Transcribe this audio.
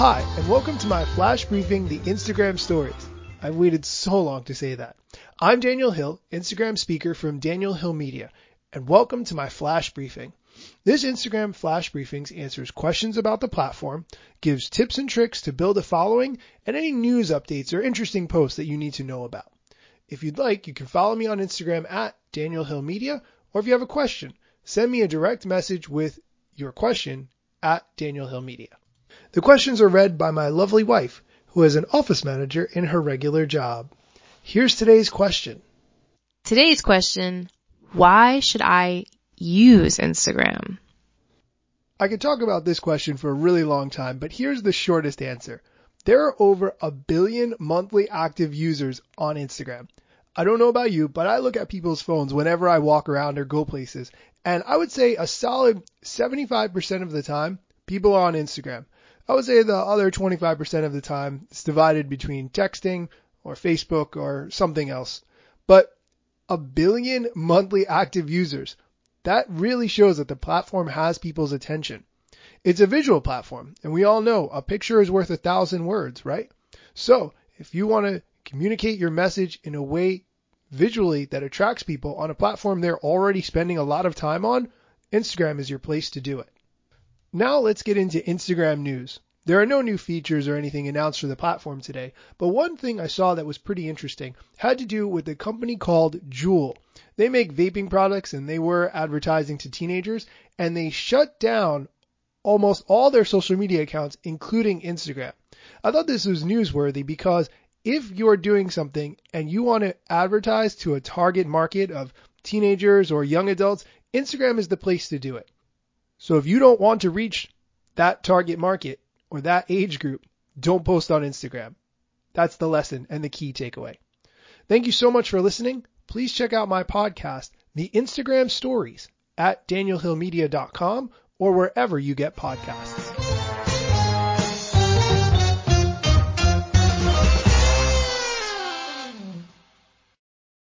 and welcome to my flash briefing, the Instagram stories. I've waited so long to say that. I'm Daniel Hill, Instagram speaker from Daniel Hill Media, and welcome to my flash briefing. This Instagram flash briefings answers questions about the platform, gives tips and tricks to build a following, and any news updates or interesting posts that you need to know about. If you'd like, you can follow me on Instagram at Daniel Hill Media, or if you have a question, send me a direct message with your question at Daniel Hill Media. The questions are read by my lovely wife, who is an office manager in her regular job. Here's today's question. Today's question, why should I use Instagram? I could talk about this question for a really long time, but here's the shortest answer. There are over a billion monthly active users on Instagram. I don't know about you, but I look at people's phones whenever I walk around or go places, and I would say a solid 75% of the time, people are on Instagram. I would say the other 25% of the time it's divided between texting or Facebook or something else. But a billion monthly active users, that really shows that the platform has people's attention. It's a visual platform, and we all know a picture is worth a thousand words, right? So if you want to communicate your message in a way visually that attracts people on a platform they're already spending a lot of time on, Instagram is your place to do it. Now let's get into Instagram news. There are no new features or anything announced for the platform today, but one thing I saw that was pretty interesting had to do with a company called Juul. They make vaping products and they were advertising to teenagers and they shut down almost all their social media accounts, including Instagram. I thought this was newsworthy because if you're doing something and you want to advertise to a target market of teenagers or young adults, Instagram is the place to do it. So if you don't want to reach that target market or that age group, don't post on Instagram. That's the lesson and the key takeaway. Thank you so much for listening. Please check out my podcast, The Instagram Stories, at danielhillmedia.com or wherever you get podcasts.